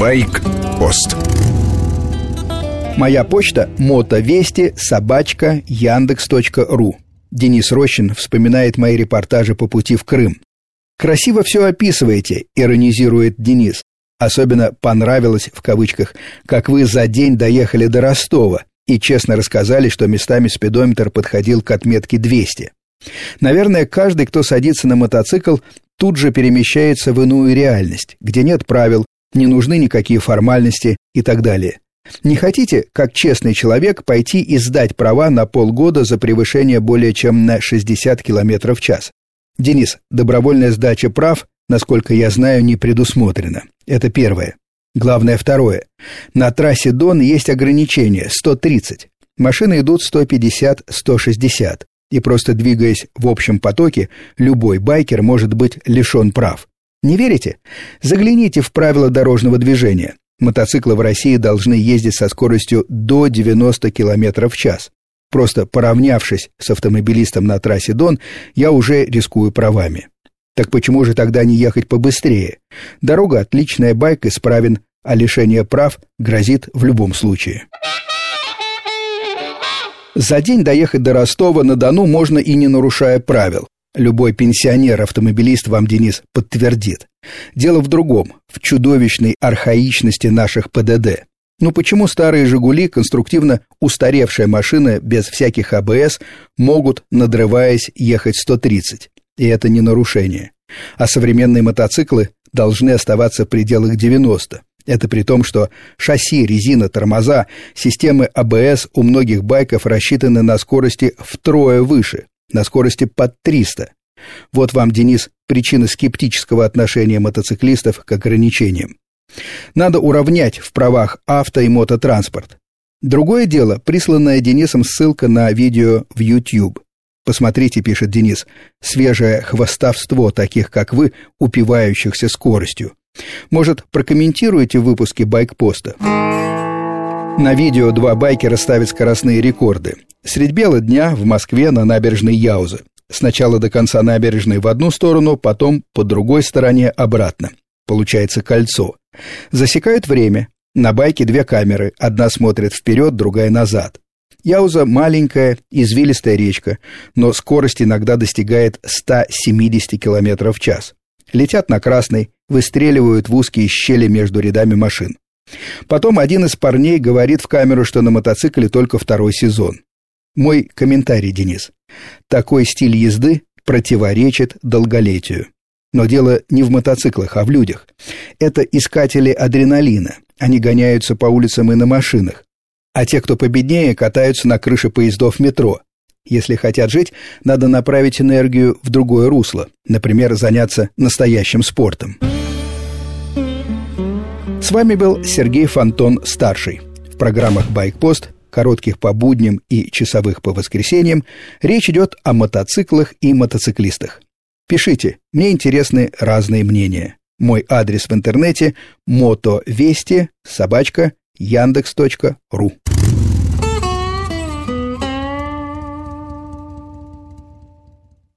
Байк-пост Моя почта – мотовести собачка яндекс.ру. Денис Рощин вспоминает мои репортажи по пути в Крым. «Красиво все описываете», – иронизирует Денис. Особенно понравилось, в кавычках, как вы за день доехали до Ростова и честно рассказали, что местами спидометр подходил к отметке 200. Наверное, каждый, кто садится на мотоцикл, тут же перемещается в иную реальность, где нет правил, не нужны никакие формальности и так далее. Не хотите, как честный человек, пойти и сдать права на полгода за превышение более чем на 60 км в час? Денис, добровольная сдача прав, насколько я знаю, не предусмотрена. Это первое. Главное второе. На трассе Дон есть ограничение 130. Машины идут 150-160. И просто двигаясь в общем потоке, любой байкер может быть лишен прав. Не верите? Загляните в правила дорожного движения. Мотоциклы в России должны ездить со скоростью до 90 км в час. Просто поравнявшись с автомобилистом на трассе Дон, я уже рискую правами. Так почему же тогда не ехать побыстрее? Дорога отличная, байк исправен, а лишение прав грозит в любом случае. За день доехать до Ростова-на-Дону можно и не нарушая правил. Любой пенсионер-автомобилист вам, Денис, подтвердит. Дело в другом, в чудовищной архаичности наших ПДД. Ну почему старые «Жигули», конструктивно устаревшая машина без всяких АБС, могут, надрываясь, ехать 130? И это не нарушение. А современные мотоциклы должны оставаться в пределах 90. Это при том, что шасси, резина, тормоза, системы АБС у многих байков рассчитаны на скорости втрое выше, на скорости под 300. Вот вам, Денис, причина скептического отношения мотоциклистов к ограничениям. Надо уравнять в правах авто и мототранспорт. Другое дело, присланная Денисом ссылка на видео в YouTube. Посмотрите, пишет Денис, свежее хвостовство таких, как вы, упивающихся скоростью. Может, прокомментируете в выпуске байкпоста? На видео два байкера ставят скоростные рекорды. Средь бела дня в Москве на набережной Яузы. Сначала до конца набережной в одну сторону, потом по другой стороне обратно. Получается кольцо. Засекают время. На байке две камеры. Одна смотрит вперед, другая назад. Яуза маленькая, извилистая речка, но скорость иногда достигает 170 км в час. Летят на красный, выстреливают в узкие щели между рядами машин. Потом один из парней говорит в камеру, что на мотоцикле только второй сезон. Мой комментарий, Денис. Такой стиль езды противоречит долголетию. Но дело не в мотоциклах, а в людях. Это искатели адреналина. Они гоняются по улицам и на машинах. А те, кто победнее, катаются на крыше поездов метро. Если хотят жить, надо направить энергию в другое русло, например, заняться настоящим спортом. С вами был Сергей Фонтон-старший. В программах «Байкпост», коротких по будням и часовых по воскресеньям, речь идет о мотоциклах и мотоциклистах. Пишите, мне интересны разные мнения. Мой адрес в интернете – мотовести собачка яндекс.ру.